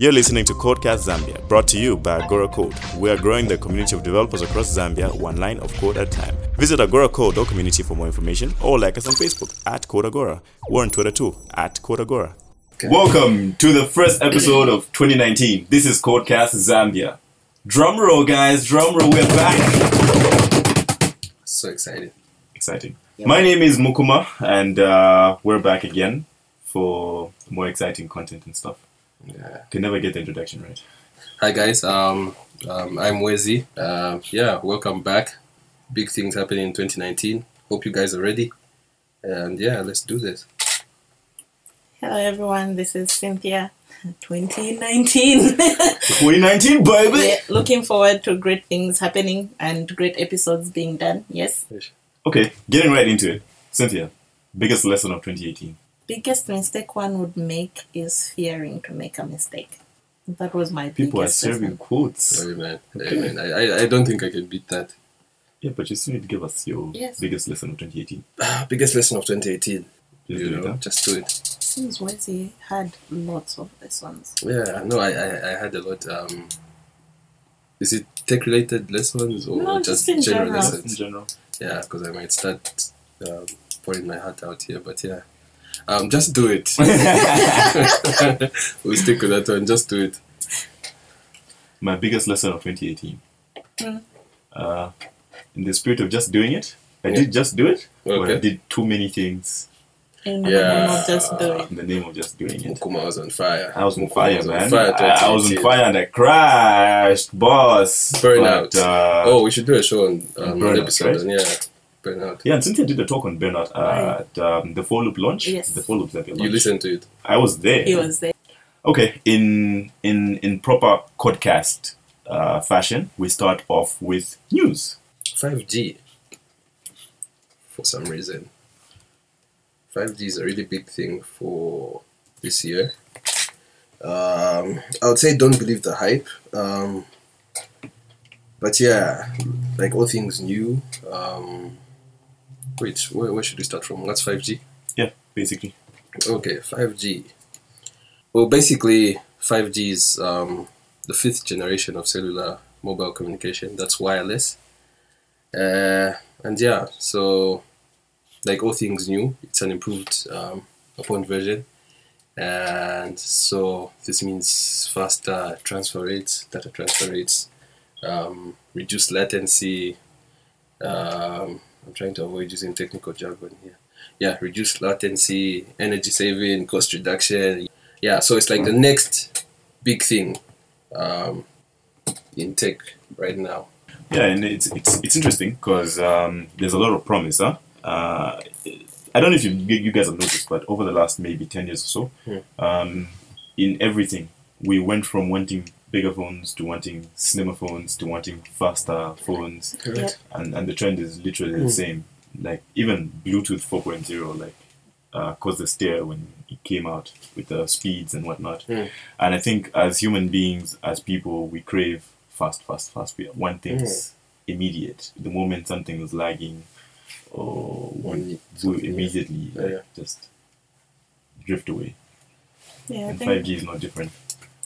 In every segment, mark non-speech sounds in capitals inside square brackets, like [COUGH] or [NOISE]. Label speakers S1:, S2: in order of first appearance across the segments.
S1: You're listening to Codecast Zambia, brought to you by Agora Code. We are growing the community of developers across Zambia, one line of code at a time. Visit Agora Code or community for more information, or like us on Facebook at Code Agora. We're on Twitter too at Code Agora. Welcome to the first episode of 2019. This is Codecast Zambia. Drum roll, guys! Drum roll, we're back.
S2: So excited.
S1: Exciting. My name is Mukuma, and uh, we're back again for more exciting content and stuff.
S2: Yeah.
S1: Can never get the introduction right.
S2: Hi guys. Um, um I'm Wezi. Uh, yeah, welcome back. Big things happening in 2019. Hope you guys are ready. And yeah, let's do this.
S3: Hello everyone, this is Cynthia. [LAUGHS] 2019. [LAUGHS]
S1: 2019, baby!
S3: yeah, looking forward to great things happening and great episodes being done. Yes.
S1: Okay, getting right into it. Cynthia, biggest lesson of 2018.
S3: Biggest mistake one would make is fearing to make a mistake. That was my
S1: People are
S3: biggest
S1: serving
S3: lesson.
S1: quotes.
S2: Amen. Amen. I, I, I don't think I can beat that.
S1: Yeah, but you still need to give us your
S3: Yes.
S1: biggest lesson of 2018.
S2: Ah, biggest lesson of 2018.
S1: Please
S2: you
S1: do it,
S2: know,
S1: huh?
S2: just do it.
S3: Seems Wesley had lots of lessons.
S2: Yeah, no, I, I, I had a lot. Um, is it tech related lessons or
S3: No,
S2: just,
S3: just in
S2: general
S3: general.
S1: In
S2: lessons?
S1: general.
S2: Yeah, because I might start um, pouring my heart out here, but yeah. Um, just do it. [LAUGHS] we'll stick with that one. Just do it.
S1: My biggest lesson of 2018.
S3: Mm.
S1: Uh, in the spirit of just doing it, I
S2: Yeah.
S1: did just do it, but I did too many things
S3: In
S2: Yeah.
S3: the name of just do it.
S1: in the name of just doing it.
S2: Mukuma was on fire.
S1: I was on
S2: Mukuma
S1: fire,
S2: was on
S1: man.
S2: fire
S1: I, I was on fire and I crashed, boss.
S2: Burnout.
S1: But, uh,
S2: oh, we should do a show on um,
S1: Burnout,
S2: episode
S1: right?
S2: on yeah, burnout.
S1: Yeah, and since Cynthia did a talk on burnout uh, at um, the Four Loop launch.
S3: Yes.
S1: The Four Loop Zambia launch.
S2: You listened to it.
S1: I was there.
S3: He was there.
S1: Okay, in in in proper podcast uh, fashion, we start off with news.
S2: 5G. For some reason, 5G is a really big thing for this year. Um, I would say don't believe the hype. Um, but yeah, like all things new. Um, wait, where, where should we start from? What's 5G?
S1: Yeah, basically.
S2: Okay, 5G. Well, basically, 5G is um, the fifth generation of cellular mobile communication. That's wireless. Uh, and yeah, so like all things new, it's an improved um, upon version. And so this means faster transfer rates, data transfer rates, um, reduced latency. Um, I'm trying to avoid using technical jargon here yeah, reduced latency, energy saving, cost reduction. Yeah, so it's like the next big thing um, in tech right now.
S1: Yeah, and it's it's it's interesting because um, there's a lot of promise, huh? Uh, I don't know if you you guys have noticed, but over the last maybe ten years or so,
S2: Hmm.
S1: um, in everything we went from wanting bigger phones to wanting slimmer phones to wanting faster phones,
S3: Yeah.
S1: and and the trend is literally the
S2: Hmm.
S1: same. Like even Bluetooth 4.0, like uh, caused a stir when it came out with the speeds and whatnot.
S2: Hmm.
S1: And I think as human beings, as people, we crave fast, fast, fast. We want things immediate. The moment something is lagging, or
S2: One
S1: we
S2: need
S1: we
S2: something, yeah.
S1: immediately
S2: Yeah,
S1: like,
S2: yeah.
S1: just drift away.
S3: Yeah, I
S1: And
S3: think
S1: 5G is not different.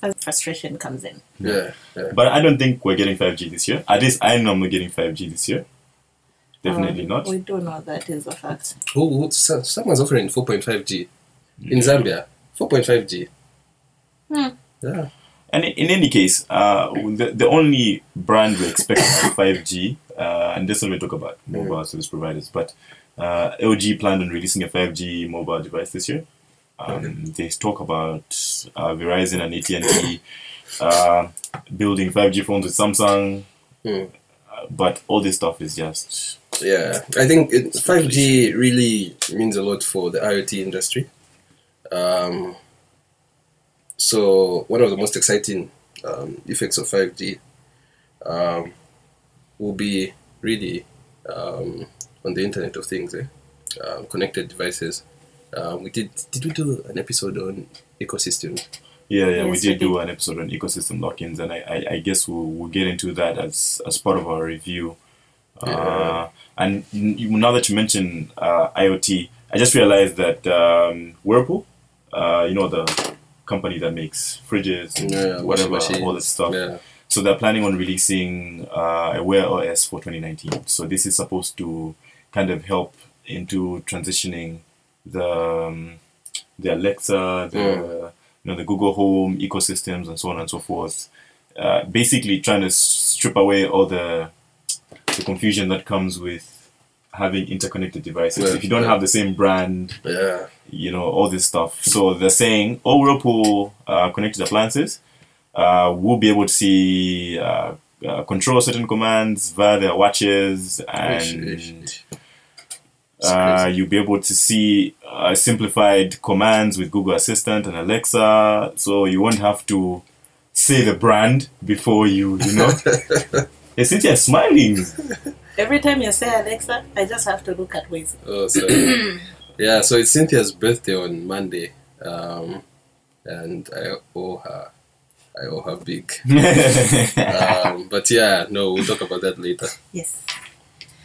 S3: As frustration comes in.
S2: Yeah, yeah.
S1: But I don't think we're getting 5G this year. At least I know I'm not getting 5G this year. Definitely
S3: Um,
S1: not.
S3: We do know that is a fact.
S2: Oh, oh, someone's offering 4.5G in Zambia. 4.5G.
S3: Hmm.
S2: Yeah.
S1: And in in any case, uh, the, the only brand we expect for [LAUGHS] 5G, uh, and this one we talk about mobile service providers, but uh, LG planned on releasing a 5G mobile device this year. Um, They talk about uh, Verizon and AT&T uh, building 5G phones with Samsung,
S2: Hmm.
S1: uh, but all this stuff is just
S2: Yeah, I think it, 5G really means a lot for the IoT industry. Um, so, one of the most exciting um, effects of 5G um, will be really um, on the Internet of Things, eh? um, connected devices. Um, we did did we do an episode on ecosystem?
S1: Yeah, yeah, we did
S3: we
S1: do an episode on ecosystem lock-ins, and I, I, I guess we'll, we'll get into that as as part of our review. Uh,
S2: Yeah.
S1: and now that you mention uh, IoT, I just realized that um, Whirlpool, uh, you know the company that makes fridges, and
S2: Yeah, washing
S1: whatever, all
S2: this
S1: stuff.
S2: Yeah.
S1: So they're planning on releasing uh, a Wear OS for 2019. So this is supposed to kind of help into transitioning the um, the Alexa, the you know the Google Home ecosystems, and so on and so forth. Uh, basically, trying to strip away all the the confusion that comes with having interconnected devices.
S2: Yeah,
S1: if you don't
S2: yeah.
S1: have the same brand,
S2: Yeah.
S1: you know all this stuff. So they're saying all Whirlpool uh, connected appliances uh, will be able to see uh, uh, control certain commands via their watches, and uh, you'll be able to see uh, simplified commands with Google Assistant and Alexa. So you won't have to say the brand before you, you know. [LAUGHS] hey, Cynthia is smiling.
S3: Every time you say Alexa, I just have to look at Waze.
S2: Oh, so [COUGHS] yeah, so it's Cynthia's birthday on Monday, um, and I owe her, I owe her big. [LAUGHS] um, but yeah, no, we'll talk about that later.
S3: Yes.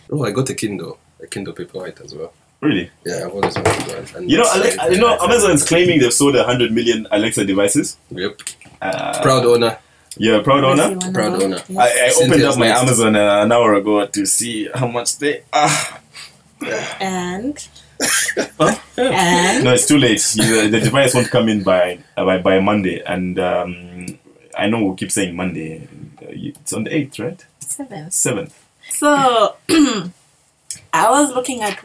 S2: Oh, I got a Kindle, a Kindle Paperwhite as well.
S1: really?
S2: Yeah, I've always wanted one. And
S1: You know,
S2: it's-
S1: Ale- you know, Amazon's claiming they've sold 100 million Alexa devices.
S2: Yep,
S1: Uh,
S2: proud owner.
S1: Yeah, proud owner.
S2: Proud
S3: know?
S2: owner.
S3: Yes.
S1: I, I opened up my
S2: next.
S1: Amazon uh, an hour ago to see how much they are.
S3: and [LAUGHS]
S1: Huh?
S3: and
S1: No, it's too late. You- the device won't come in by uh, by, by Monday, and um, I know we keep saying Monday. Uh, It's on the eighth, right?
S3: seven.
S1: Seventh.
S3: So [CLEARS THROAT] I was looking at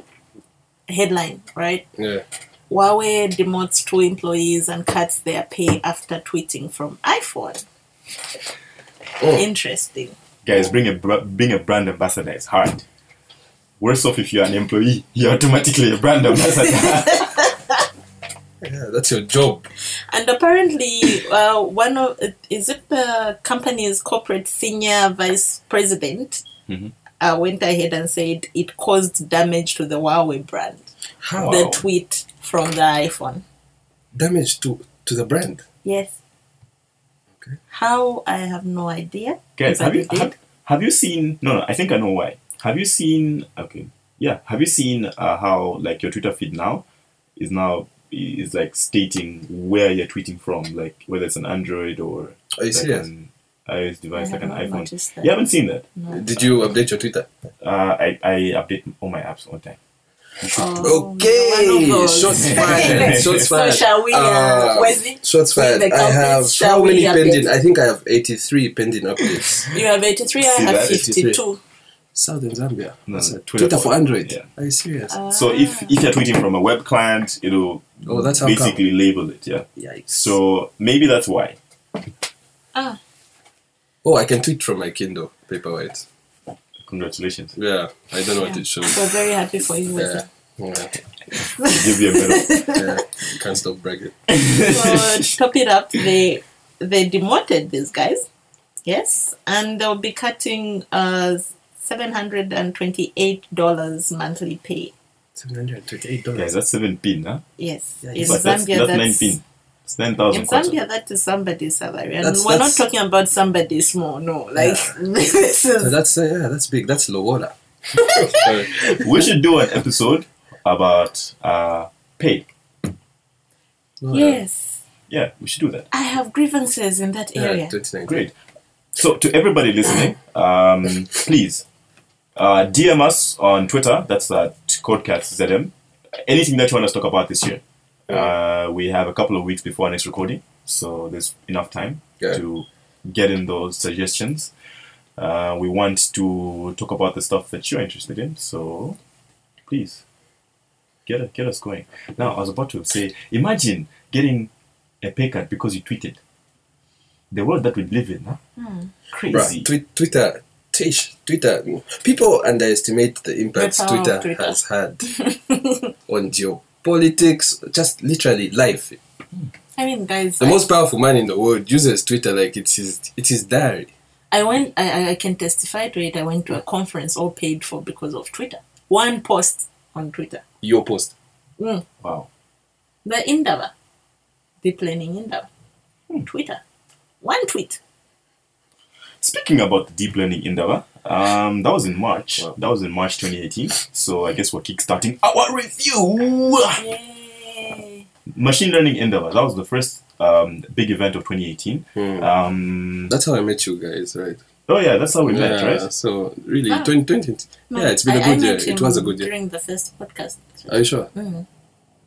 S3: headline, right?
S2: Yeah,
S3: Huawei demotes two employees and cuts their pay after tweeting from iPhone.
S2: Oh.
S3: Interesting.
S1: Guys, bring a br- being a brand ambassador is hard. Worse off if you're an employee, you're automatically a brand ambassador. [LAUGHS]
S2: yeah, that's your job.
S3: And apparently, uh, one of is it the company's corporate senior vice president
S1: Mhm.
S3: Uh, went ahead and said it caused damage to the Huawei brand.
S2: How
S3: The tweet from the iPhone.
S2: damage to to the brand?
S3: Yes.
S2: Okay.
S3: How I have no idea.
S1: Guys, have you have, have you seen? No, no. I think I know why. Have you seen? Okay, yeah. Have you seen uh, how like your Twitter feed now is now is like stating where you're tweeting from, like whether it's an Android or
S2: Are you
S1: like
S2: serious?
S1: an iOS device,
S3: I
S1: like
S3: have
S1: an iPhone. You haven't seen that?
S3: No.
S2: Did you update your Twitter?
S1: Uh, I I update all my apps all the time.
S3: Oh,
S2: Okay,
S3: you're one of [LAUGHS]
S2: shots fired.
S3: So shall we, uh,
S2: Uh,
S3: Wesley?
S2: Shots fired. I have
S3: Shall
S2: how many
S3: update?
S2: pending? I think I have eighty-three pending updates. [LAUGHS]
S3: You have 83, I have
S1: that?
S3: 52.
S2: Southern Zambia.
S1: No,
S2: That's
S1: no,
S2: it.
S1: Twitter
S2: Twitter,
S1: for-
S2: for Android.
S1: yeah.
S2: Are you serious?
S1: So if if you're tweeting from a web client, it'll
S2: Oh, that's how
S1: basically label it. Yeah.
S2: Yikes.
S1: So maybe that's why.
S3: Ah,
S2: oh, I can tweet from my Kindle Paperwhite.
S1: Congratulations.
S2: Yeah, I don't know what
S3: yeah.
S2: it shows.
S3: so very happy for you,
S2: Yeah, yeah,
S1: Give you a bit of [LAUGHS]
S2: yeah. You can't stop bragging.
S3: so to top it up, they they demoted these guys, yes, and they'll be cutting uh seven hundred and twenty eight dollars monthly pay.
S2: Seven hundred twenty-eight
S1: Guys,
S2: dollars.
S1: that's seven pin, huh?
S3: Yes,
S2: Yeah,
S3: in
S1: But that's,
S3: Zambia,
S1: that's
S3: that's,
S1: nine pin. It's nine thousand.
S3: in Zambia that is somebody's salary, and
S2: That's-
S3: we're
S2: that's-
S3: not talking about somebody small. No, like [LAUGHS] this
S2: So that's uh, yeah, that's big. That's Lobola. [LAUGHS] Sorry.
S1: We should do an episode about uh, pay.
S2: No,
S3: yes.
S1: Yeah, we should do that.
S3: I have grievances in that
S2: Yeah,
S3: area.
S2: 2019.
S1: Great. So to everybody listening, um, please uh, DM us on Twitter. That's at CodecastZM. Anything that you want us to talk about this year. Uh, we have a couple of weeks before our next recording, so there's enough time
S2: Yeah.
S1: to get in those suggestions. Uh, we want to talk about the stuff that you're interested in, so please get get us going. Now, I was about to say, imagine getting a pay cut because you tweeted. The world that we live in, huh? Crazy.
S2: Bruh, twi- Twitter, Tish, Twitter. People underestimate the impact
S3: The power of
S2: Twitter,
S3: Twitter.
S2: has had [LAUGHS] on geopolitics, just literally life.
S3: I mean, guys,
S2: The
S3: I,
S2: most powerful man in the world uses Twitter like it's his, it's his diary.
S3: I went. I, I- can testify to it. I went to a conference all paid for because of Twitter. One post on Twitter.
S2: Your post.
S3: Mm.
S1: Wow.
S3: The Indaba, deep learning Indaba, Twitter. One tweet.
S1: Speaking about deep learning Indaba, um, that was in March.
S2: Wow.
S1: That was in March 2018. So I guess we're kickstarting our review.
S3: Yay!
S1: Machine learning Indaba. That was the first um, big event of 2018.
S2: Hmm.
S1: Um,
S2: That's how I met you guys, right?
S1: oh yeah, that's how we met,
S2: yeah,
S1: right?
S2: So really,
S3: Ah.
S2: 2020. Yeah, it's been a
S3: I-
S2: good
S3: I
S2: year. It was a good year.
S3: during the first podcast.
S2: Are you sure?
S3: Mhm.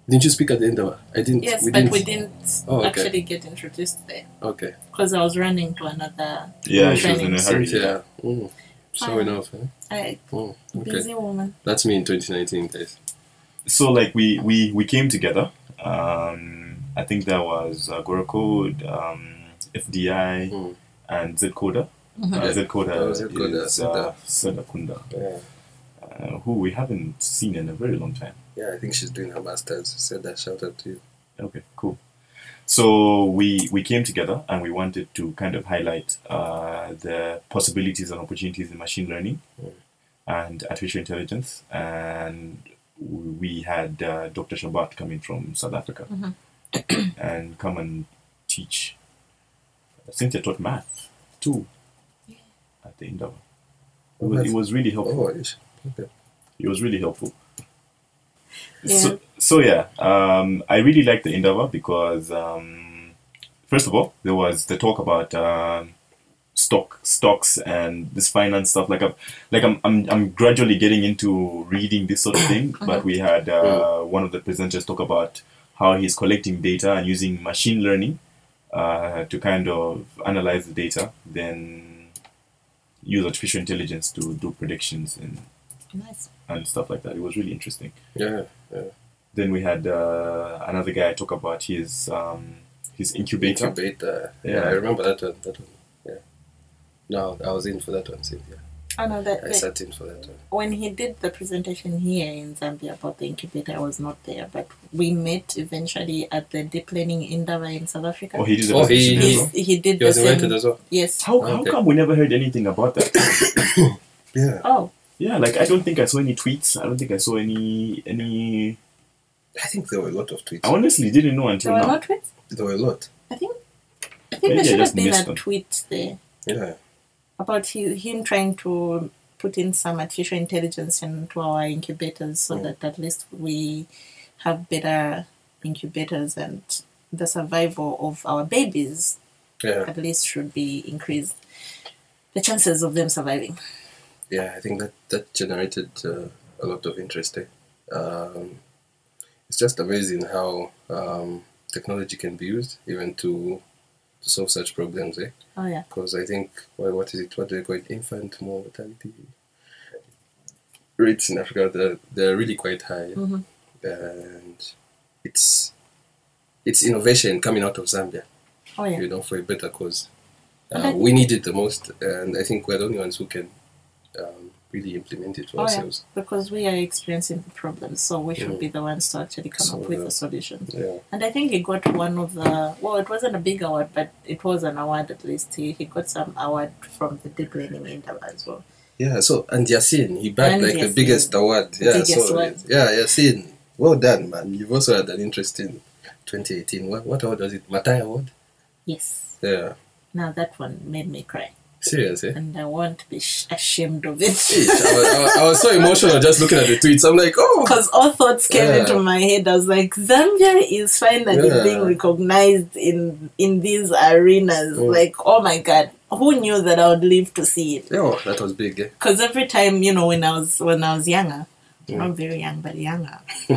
S2: Didn't you speak at the end of it? I didn't.
S3: Yes,
S2: we
S3: but
S2: didn't.
S3: we didn't
S2: Oh, okay.
S3: actually get introduced there
S2: Okay.
S3: because I was running to another.
S1: Yeah, she was in a hurry.
S2: Cynthia. Mm. So enough. Huh?
S3: I,
S2: Mm. Okay.
S3: busy woman.
S2: That's me in 2019, guys.
S1: So like we we we came together. Um, I think that was Agora Code, um, FDI,
S2: Mm.
S1: and Zcoda.
S3: Mhm.
S1: Uh, Zcoda
S2: Oh, Zcoda,
S1: is uh, Seda Kunda,
S2: Yeah.
S1: uh, who we haven't seen in a very long time.
S2: Yeah, I think she's doing her masters. Said that. Shout out to you.
S1: Okay, cool. So we we came together and we wanted to kind of highlight uh, the possibilities and opportunities in machine learning
S2: Mm.
S1: and artificial intelligence, and we had uh, Dr. Shabat coming from South Africa [COUGHS] and come and teach. Cynthia taught math too at the Indaba. It was, it was really helpful.
S2: Oh, okay.
S1: It was really helpful.
S3: Yeah.
S1: So, so yeah, um, I really liked the Indaba because um, first of all, there was the talk about um, stock stocks and this finance stuff. Like I'm, like I'm, I'm, I'm gradually getting into reading this sort of thing. [COUGHS] But we had uh, one of the presenters talk about how he's collecting data and using machine learning uh, to kind of analyze the data, then use artificial intelligence to do predictions and
S3: Nice.
S1: And stuff like that. It was really interesting.
S2: Yeah. Yeah.
S1: Then we had uh, another guy talk about his um, his incubator.
S2: Incubator. Yeah.
S1: Yeah.
S2: I remember that one. That one. Yeah. No, I was in for that one, Cynthia.
S3: I know that
S2: I
S3: that
S2: sat in for that one.
S3: when he did the presentation here in Zambia about the incubator, I was not there, but we met eventually at the deep learning Indaba in South Africa.
S1: Oh, he did the
S2: Oh, he-
S1: presentation as well?
S3: he did
S2: He
S3: the
S2: was
S3: same.
S2: invited as well.
S3: Yes.
S1: How, how
S2: Okay.
S1: come we never heard anything about that? [COUGHS]
S2: Yeah.
S3: Oh,
S1: yeah, like I don't think I saw any tweets. I don't think I saw any any.
S2: I think there were a lot of tweets.
S1: I honestly didn't know until
S3: there
S1: until
S3: were
S1: now.
S3: no tweets.
S2: There were a lot.
S3: I think. I think
S1: Maybe
S3: there should
S1: just
S3: have been a
S1: them.
S3: tweet there
S2: Yeah.
S3: about he, him trying to put in some artificial intelligence into our incubators so
S2: Mm.
S3: that at least we have better incubators and the survival of our babies
S2: Yeah.
S3: at least should be increased. The chances of them surviving.
S2: Yeah, I think that that generated uh, a lot of interest. Eh? Um, it's just amazing how um, technology can be used even to to solve such problems. Eh?
S3: Oh yeah.
S2: Because I think well, what is it? What do they call it? Infant mortality rates in Africa. They're, they're really quite high,
S3: Mhm.
S2: and it's it's innovation coming out of Zambia.
S3: Oh yeah.
S2: You know, for a better cause. Uh, we need it the most, and I think we're the only ones who can um, really implement it for
S3: Oh, yeah.
S2: ourselves.
S3: Because we are experiencing the problems, so we should be the ones to actually come
S2: So,
S3: up with
S2: yeah.
S3: a solution.
S2: Yeah.
S3: And I think he got one of the well, it wasn't a big award, but it was an award at least. He, he got some award from the deep learning Indaba as well.
S2: Yeah, so and Yasin, he
S3: And
S2: like the biggest award. Yeah,
S3: biggest
S2: so
S3: one.
S2: yeah, Yasin, well done, man. You've also had an interesting 2018. What what award was it? Maathai Award.
S3: Yes.
S2: Yeah,
S3: Now that one made me cry,
S2: serious, eh?
S3: and I won't be ashamed of it.
S2: I, was, I, was, so emotional just looking at the tweets. I'm like, oh,
S3: Because all thoughts came
S2: Yeah.
S3: into my head. I was like, Zambia is finally
S2: Yeah.
S3: being recognized in in these arenas.
S2: Mm.
S3: Like, oh my god, who knew that I would live to see it?
S2: oh, that was big. Eh?
S3: Because every time, you know, when I was when I was younger,
S2: Mm.
S3: not very young, but younger, [LAUGHS]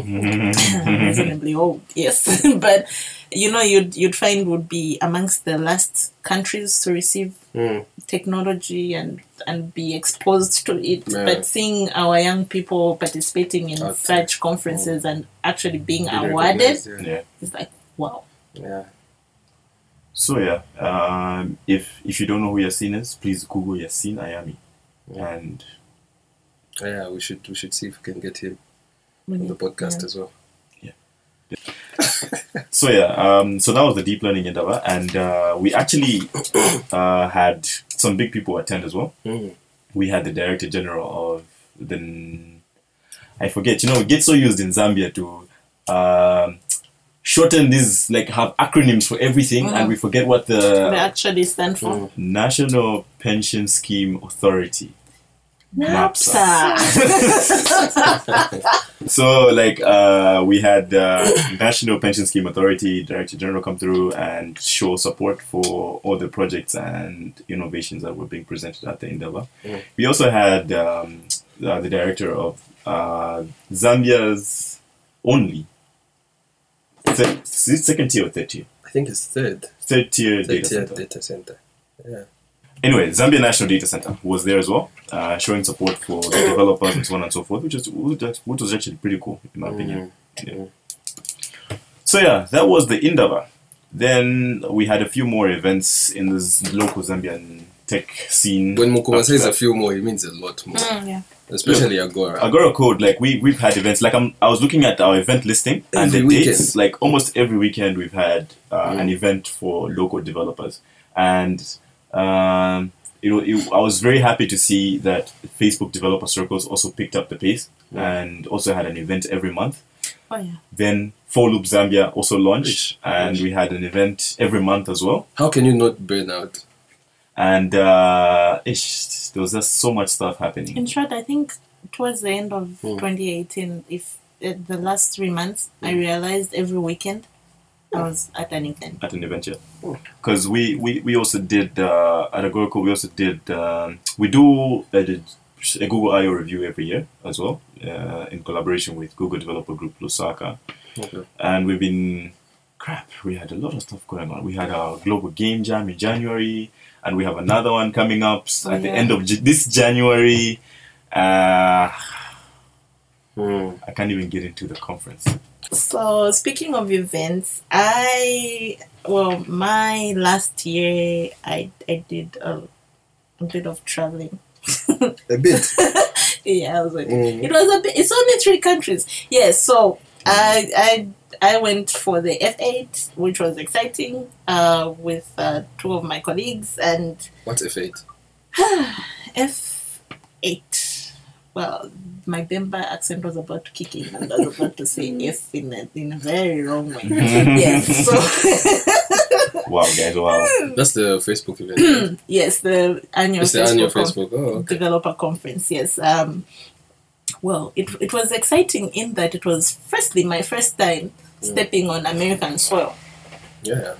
S3: reasonably old, yes. [LAUGHS] but you know, you'd you'd find would be amongst the last countries to receive
S2: Mm.
S3: technology and and be exposed to it.
S2: Yeah.
S3: But seeing our young people participating in
S2: Okay.
S3: such conferences and actually being
S2: Being
S3: awarded
S2: recognized, Yeah.
S1: Yeah.
S3: is like wow.
S2: yeah.
S1: So yeah, um, if if you don't know who Yasin is, please Google Yasin Ayami,
S2: Yeah.
S1: and
S2: Yeah, we should we should see if we can get him
S3: When
S2: on the podcast
S3: yeah.
S2: as well. Yeah. [LAUGHS]
S1: So yeah, um, so that was the deep learning Indaba, and uh, we actually [COUGHS] uh, had some big people attend as well.
S2: Mm.
S1: We had the director general of the n- I forget, you know, it gets so used in Zambia to um, shorten these like have acronyms for everything,
S3: Mhm.
S1: and we forget what
S3: They
S1: the
S3: actually stand for.
S2: Mm.
S1: National Pension Scheme Authority.
S3: NAPSA. [LAUGHS]
S1: So, like, uh, we had uh, National Pension Scheme Authority Director General come through and show support for all the projects and innovations that were being presented at the Indaba.
S2: Mm.
S1: We also had um, uh, the director of uh, Zambia's only third, second tier or third tier,
S2: I think it's third.
S1: third tier
S2: Third
S1: data
S2: tier
S1: center.
S2: data center. Yeah.
S1: Anyway, Zambia National Data Center was there as well, uh, showing support for the developers and so on and so forth, which is which was actually pretty cool in my opinion. Yeah. So yeah, that was the Indaba. Then we had a few more events in this local Zambian tech scene.
S2: When Mukuma says a few more, it means a lot more.
S3: Mm, yeah.
S2: Especially Agora.
S1: Agora Code, like we we've had events. Like I'm, I was looking at our event listing and the
S2: weekend.
S1: dates. Like almost every weekend, we've had uh,
S2: Mm.
S1: an event for local developers, and um, you know, it, I was very happy to see that Facebook developer circles also picked up the pace
S2: Mm.
S1: and also had an event every month.
S3: Oh yeah.
S1: Then Four Loop Zambia also launched,
S2: Rich,
S1: and
S2: rich.
S1: we had an event every month as well.
S2: How can you not burn out?
S1: And uh, ish, there was just so much stuff happening.
S3: In short, I think towards the end of
S2: Mm.
S3: 2018, if uh, the last three months, I realized every weekend I was at an event.
S1: at an event, yeah.
S2: Oh.
S1: Because we, we, we also did uh, at Agora Code, we also did um, we do a, a Google I/O review every year as well, uh, in collaboration with Google Developer Group Lusaka,
S2: Okay.
S1: and we've been crap. We had a lot of stuff going on. We had our global game jam in January, and we have another one coming up
S3: Oh,
S1: at the end of J- this January. Uh,
S2: Hmm.
S1: I can't even get into the conference.
S3: So speaking of events, I well, my last year I I did a, a bit of traveling.
S2: A bit. [LAUGHS]
S3: yeah, I was like,
S2: Mhm.
S3: it was a bit. It's only three countries. Yes, so I I I went for the F8, which was exciting, uh, with uh, two of my colleagues and
S2: What's F8?
S3: F8. Well, my Bemba accent was about to kick in, and I was about to say F in a, in a very wrong way. [LAUGHS] yes, so [LAUGHS]
S1: Wow, guys! Wow.
S2: That's the Facebook event. [CLEARS THROAT]
S3: yes, the annual
S2: it's the
S3: Facebook,
S2: annual
S3: con-
S2: Facebook. Oh, okay.
S3: developer conference. Yes. Um, well, it it was exciting in that it was firstly my first time stepping on American soil.
S2: Yeah.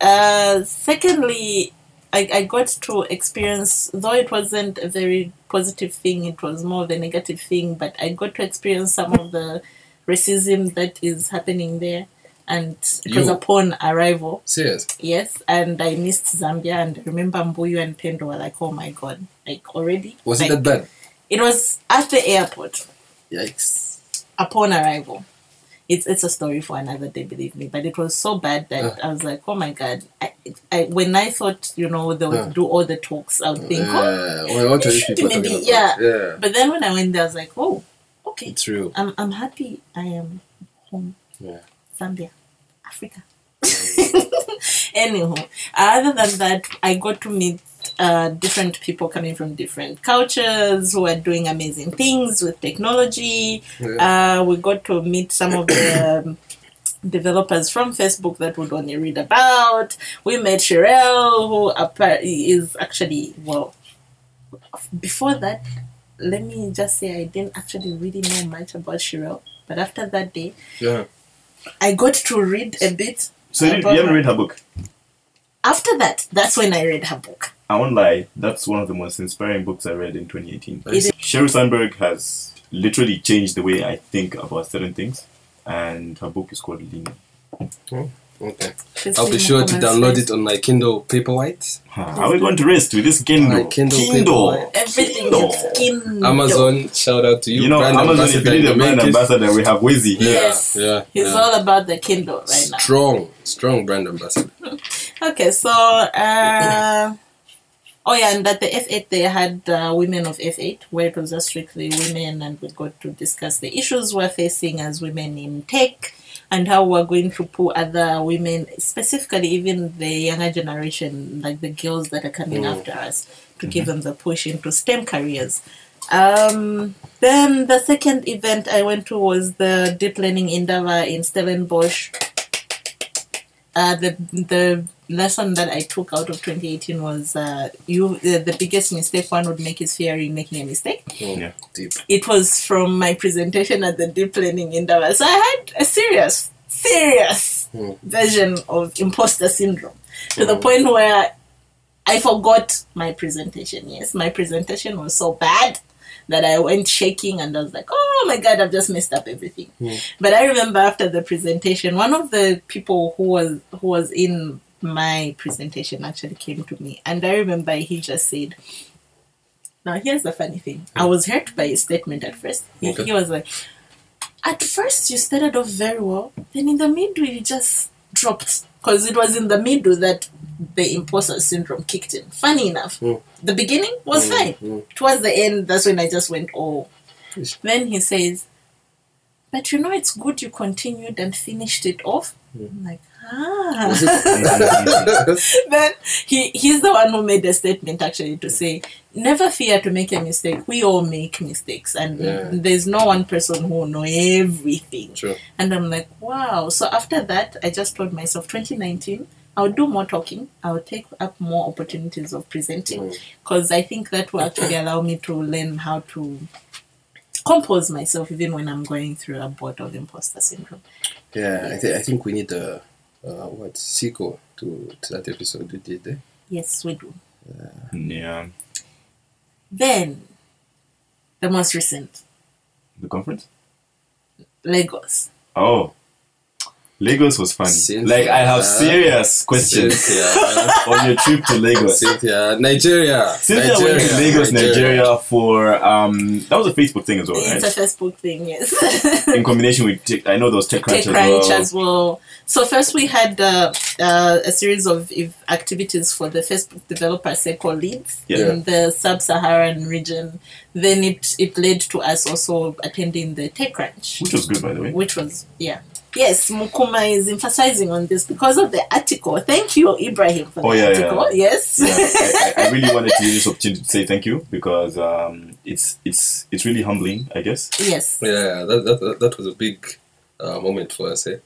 S3: Uh, secondly, I, I got to experience, though it wasn't a very positive thing, it was more of a negative thing, but I got to experience some of the racism that is happening there. And it was upon arrival,
S2: Serious.
S3: yes, and I missed Zambia. And I remember Mbuyu and Pendo were like, oh my god, like already?
S2: Was
S3: like,
S2: it that bad?
S3: It was at the airport
S2: Yikes.
S3: upon arrival. It's it's a story for another day, believe me. But it was so bad that I was like, oh my god. I, I when I thought you know they would
S2: Yeah.
S3: do all the talks, I would think, oh.
S2: Yeah. Well, what are these people
S3: maybe- yeah.
S2: Yeah.
S3: But then when I went there, I was like, oh, okay.
S2: It's real.
S3: I'm I'm happy. I am home,
S2: Yeah.
S3: Zambia, Africa. [LAUGHS] Anyhow, other than that, I got to meet uh, different people coming from different cultures who are doing amazing things with technology.
S2: Yeah.
S3: Uh, we got to meet some of the um, developers from Facebook that would only read about. We met Sheryl, who is actually, well, before that, let me just say I didn't actually really know much about Sheryl. But after that day,
S2: yeah.
S3: I got to read a bit.
S1: So you, you haven't read her book?
S3: After that, that's when I read her book.
S1: I won't lie, that's one of the most inspiring books I read in 2018.
S2: It is.
S1: Sheryl Sandberg has literally changed the way I think about certain things, and her book is called Lean.
S2: Okay.
S3: Please
S2: I'll be sure to download
S3: first.
S2: it on my Kindle Paperwhite.
S1: Are we going to rest with this Kindle?
S2: Kindle
S1: Kindle.
S3: Everything
S1: Kindle.
S3: is skin.
S2: Amazon, shout out to you.
S1: You know,
S2: brand
S1: Amazon, if you need a
S2: the
S1: brand ambassador, we have Wezi here.
S3: Yes.
S2: Yeah,
S3: He's
S2: yeah.
S3: all about the Kindle right now.
S2: Strong, strong brand ambassador. [LAUGHS]
S3: Okay, so uh, oh yeah, and at the F8 they had uh, women of F8 where it was just strictly women, and we got to discuss the issues we're facing as women in tech and how we're going to pull other women, specifically even the younger generation, like the girls that are coming
S2: Mm.
S3: after us, to give them the push into STEM careers. Um, then the second event I went to was the Deep Learning Indaba in Stellenbosch. Uh, the the lesson that I took out of 2018 was uh, you the, the biggest mistake one would make is fearing making a mistake.
S2: Mm,
S1: Yeah.
S2: Deep.
S3: It was from my presentation at the deep learning Indaba. So I had a serious, serious
S2: Mm.
S3: version of imposter syndrome to the
S2: Mm.
S3: point where I forgot my presentation. Yes, my presentation was so bad that I went shaking and I was like, oh my god, I've just messed up everything.
S2: Mm.
S3: But I remember after the presentation, one of the people who was who was in my presentation actually came to me and I remember he just said, Now here's the funny thing. I was hurt by his statement at first. He,
S2: Okay.
S3: he was like, At first you started off very well, then in the middle you just dropped. Because it was in the middle that the imposter syndrome kicked in. Funny enough.
S2: Mm.
S3: The beginning was
S2: Mm,
S3: fine.
S2: mm.
S3: Towards the end, that's when I just went, oh.
S2: Yes.
S3: Then he says, but you know, it's good you continued and finished it off. I'm like, ah. [LAUGHS] then he, he's the one who made the statement actually to say, never fear to make a mistake. We all make mistakes, and
S2: Yeah.
S3: there's no one person who will know everything.
S2: Sure.
S3: And I'm like, wow. So after that, I just told myself, 2019, I'll do more talking. I'll take up more opportunities of presenting
S2: Mm.
S3: because I think that will actually [LAUGHS] allow me to learn how to compose myself even when I'm going through a bout of imposter syndrome.
S2: Yeah, I, th- I think we need a uh, what sequel to, to that episode we did. Eh?
S3: Yes, we do.
S1: Yeah.
S3: Then, the most recent,
S1: The conference?
S3: Lagos.
S1: Oh. Lagos was funny.
S2: Cynthia.
S1: Like I have serious questions
S2: Cynthia, [LAUGHS]
S1: on your trip to Lagos.
S2: Cynthia, Nigeria.
S1: Cynthia
S2: Nigeria,
S1: went to Lagos, Nigeria, for um that was a Facebook thing as well,
S3: It's a? Facebook thing, yes. [LAUGHS]
S1: In combination with Tech- I know there was TechCrunch
S3: Take
S1: as
S3: Crunch
S1: well.
S3: as well. So first we had uh, uh, a series of activities for the Facebook developer Circle leads
S1: Yeah.
S3: in the sub-Saharan region. Then it it led to us also attending the TechCrunch,
S1: Which was good by the way.
S3: which was yeah. Yes, Mukuma is emphasizing on this because of the article. Thank you, Ibrahim, for
S1: Oh,
S3: the
S1: yeah, yeah.
S3: Yes.
S1: yeah, I, I- I [LAUGHS] really wanted to use this opportunity to say thank you because um, it's it's it's really humbling, I guess.
S3: yes.
S2: Yeah, that, that, that, that was a big uh, moment for us. Eh?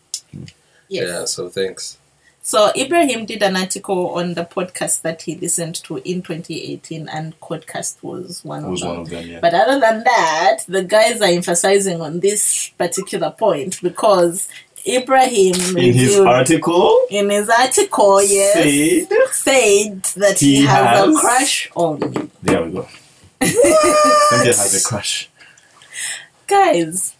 S3: Yes.
S2: Yeah, so thanks.
S3: So Ibrahim did an article on the podcast that he listened to in 2018, and Codecast was one
S1: It
S3: of them.
S1: one of them, yeah.
S3: But other than that, the guys are emphasizing on this particular point because Ibrahim
S1: In his article,
S3: in his article, yes,
S1: said,
S3: said that he,
S1: He
S3: has,
S1: has-
S3: a crush on me.
S1: there we go. [LAUGHS] Cynthia has a crush.
S3: Guys,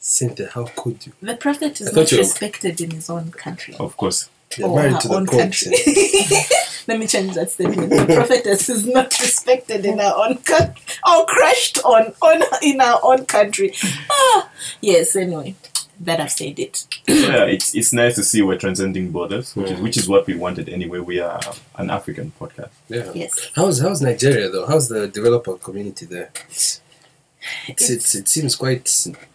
S2: Cynthia, how could you?
S3: the prophet is
S2: I
S3: not
S2: thought were-
S3: respected in his own country.
S1: Of course.
S2: You're
S3: or
S2: married to the
S3: own
S2: Pope.
S3: country. [LAUGHS] Let me change that statement. The prophetess is not respected in our own country or crushed on, on in our own country. Ah, yes, anyway, that I've said it.
S1: yeah, it's it's nice to see we're transcending borders, which is which is what we wanted anyway. We are an African podcast.
S2: Yeah.
S3: Yes.
S2: How's how's Nigeria though? How's the developer community there? It's, it's, it seems quite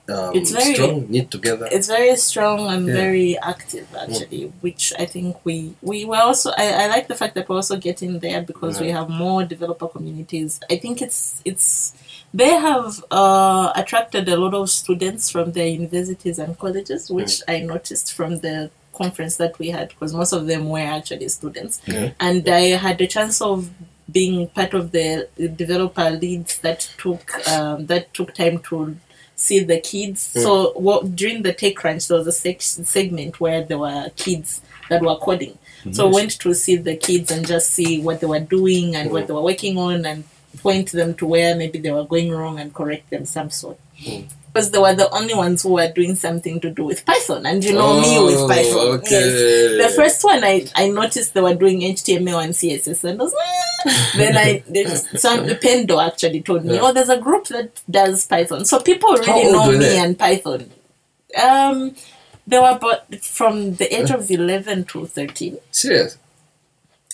S2: um,
S3: It's very-
S2: strong, knit together.
S3: It's very strong and
S2: Yeah.
S3: very active, actually, which I think we we were also. I, I like the fact that we're also getting there because we have more developer communities. I think it's it's they have uh, attracted a lot of students from their universities and colleges, which I noticed from the conference that we had because most of them were actually students,
S2: Yeah.
S3: and I had the chance of being part of the developer leads that took um, that took time to see the kids. So what during the tech crunch there was a sec- segment where there were kids that were coding. So I went to see the kids and just see what they were doing and what they were working on and point them to where maybe they were going wrong and correct them some sort. Because they were the only ones who were doing something to do with Python, and you know me with
S2: Oh,
S3: Python.
S2: okay.
S3: Yes. The first one I, I noticed they were doing HTML and CSS, and I was "Ah." Then I there's some Pendo actually told me,
S2: Yeah.
S3: oh, there's a group that does Python, so people really know me
S2: they?
S3: and Python. Um, they were about from the age of eleven to thirteen.
S2: Serious?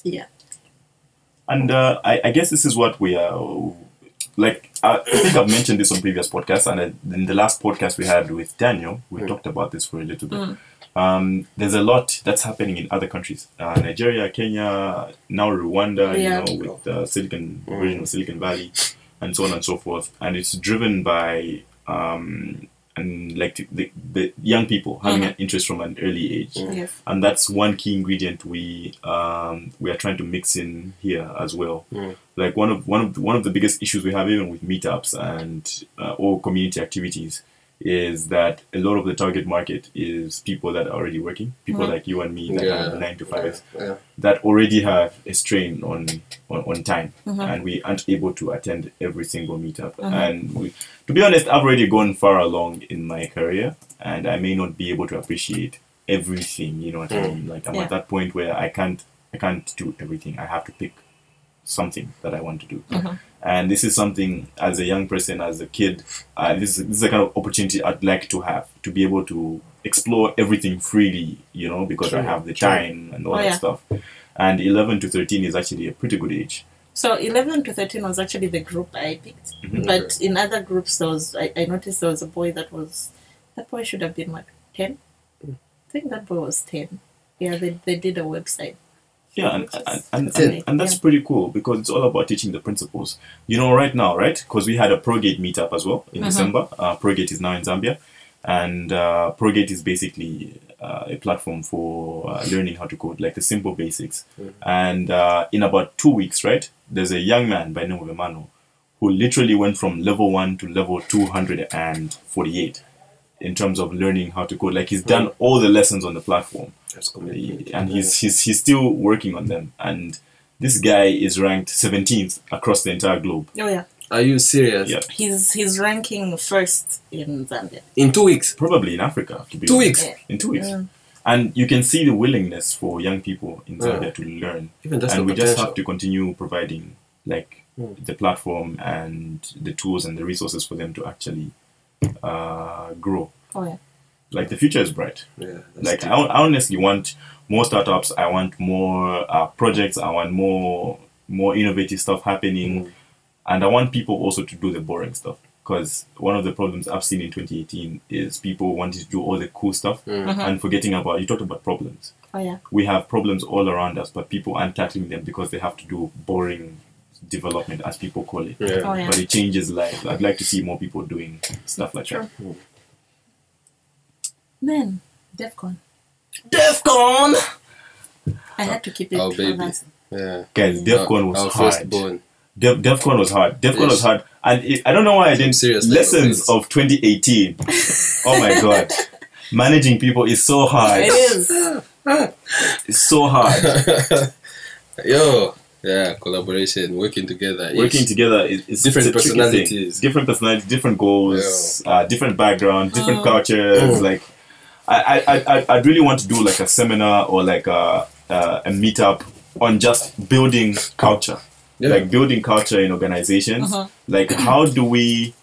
S3: Yeah.
S1: And uh, I, I guess this is what we are like. I I think I've mentioned this on previous podcasts, and uh, in the last podcast we had with Daniel, we talked about this for a little bit. Um, there's a lot that's happening in other countries, uh, Nigeria, Kenya, now Rwanda.
S3: Yeah.
S1: You know, with the Silicon region of Silicon Valley, and so on and so forth. And it's driven by um, and like the, the young people having an interest from an early age
S3: Yes.
S1: and that's one key ingredient we um, we are trying to mix in here as well. Like one of one of the, one of the biggest issues we have even with meetups and uh, all community activities is that a lot of the target market is people that are already working, people mm-hmm. like you and me that
S2: Yeah.
S1: have nine to five
S2: Yeah.
S1: that already have a strain on on, on time
S3: Mm-hmm.
S1: and we aren't able to attend every single meetup. Mm-hmm. And we, to be honest i've already gone far along in my career and i may not be able to appreciate everything you know what i mm. mean? Like i'm
S3: Yeah.
S1: at that point where i can't i can't do everything. I have to pick something that i want to do mm-hmm. And this is something as a young person as a kid uh, this, is, this is the kind of opportunity i'd like to have to be able to explore everything freely you know because i have the
S2: true.
S1: time and all
S3: Oh,
S1: that
S3: yeah.
S1: stuff and 11 to 13 is actually a pretty good age
S3: So 11 to 13 was actually the group I picked.
S1: Mhm.
S3: But in other groups, there was I, I noticed there was a boy that was that boy should have been what 10. I think that boy was 10. Yeah, they, they did a website.
S1: Yeah and, and, and,
S3: That's
S1: and, and that's
S3: yeah.
S1: pretty cool because it's all about teaching the principles. You know right now right because we had a progate meetup as well in
S3: Mhm.
S1: december. Uh, progate is now in zambia. And uh, progate is basically uh, a platform for uh, learning how to code like the simple basics. And uh, in about two weeks right there's a young man by the name of emmanuel who literally went from level 1 to level 248 in terms of learning how to code. Like he's done all the lessons on the platform
S2: That's commitment.
S1: and he's he's he's still working on them and this guy is ranked 17th across the entire globe
S3: Oh yeah,
S2: Are you serious?
S1: yeah
S3: he's he's ranking first in Zambia.
S2: In two weeks.
S1: probably in africa to be
S2: Two
S1: honest.
S2: weeks.
S3: Yeah.
S1: in two weeks
S3: Yeah.
S1: and you can see the willingness for young people in
S2: Yeah.
S1: zambia to learn
S2: Even that's
S1: and
S2: the
S1: we just have to continue providing like
S2: Mm.
S1: the platform and the tools and the resources for them to actually uh, grow
S3: Oh yeah.
S1: Like the future is bright
S2: Yeah.
S1: Like. I, I honestly want more startups i want more uh, projects i want more more innovative stuff happening mm. and i want people also to do the boring stuff because one of the problems i've seen in 2018 is people wanting to do all the cool stuff mm. uh-huh. and forgetting about you talked about problems
S3: Oh yeah.
S1: we have problems all around us but people aren't tackling them because they have to do boring development as people call it
S2: Yeah.
S3: Oh yeah.
S1: but it changes lives i'd like to see more people doing stuff like
S3: Sure.
S1: that mm.
S3: Man, DefCon.
S1: defcon
S3: I had to keep it
S2: Our
S3: for
S2: baby.
S3: last.
S2: Yeah.
S1: guys defcon was
S2: Our
S1: hard
S2: firstborn.
S1: Def, DefCon was hard. DefCon
S2: Yes.
S1: was hard, and it, I don't know why I didn't.
S2: serious
S1: Lessons
S2: level,
S1: of 2018. [LAUGHS] oh my god, managing people is so hard.
S3: It is.
S1: It's so hard. [LAUGHS]
S2: Yo. Yeah. Collaboration. Working together.
S1: Working
S2: Yes.
S1: together is, is
S2: Different
S1: it's a
S2: personalities.
S1: different personalities, different goals, uh, different backgrounds, different
S3: Mm.
S1: cultures.
S2: Mm.
S1: Like, I, I, I, I- I'd really want to do like a seminar or like a, uh, a meetup on just building culture.
S2: Yeah.
S1: like building culture in organizations
S3: Uh-huh.
S1: like how do we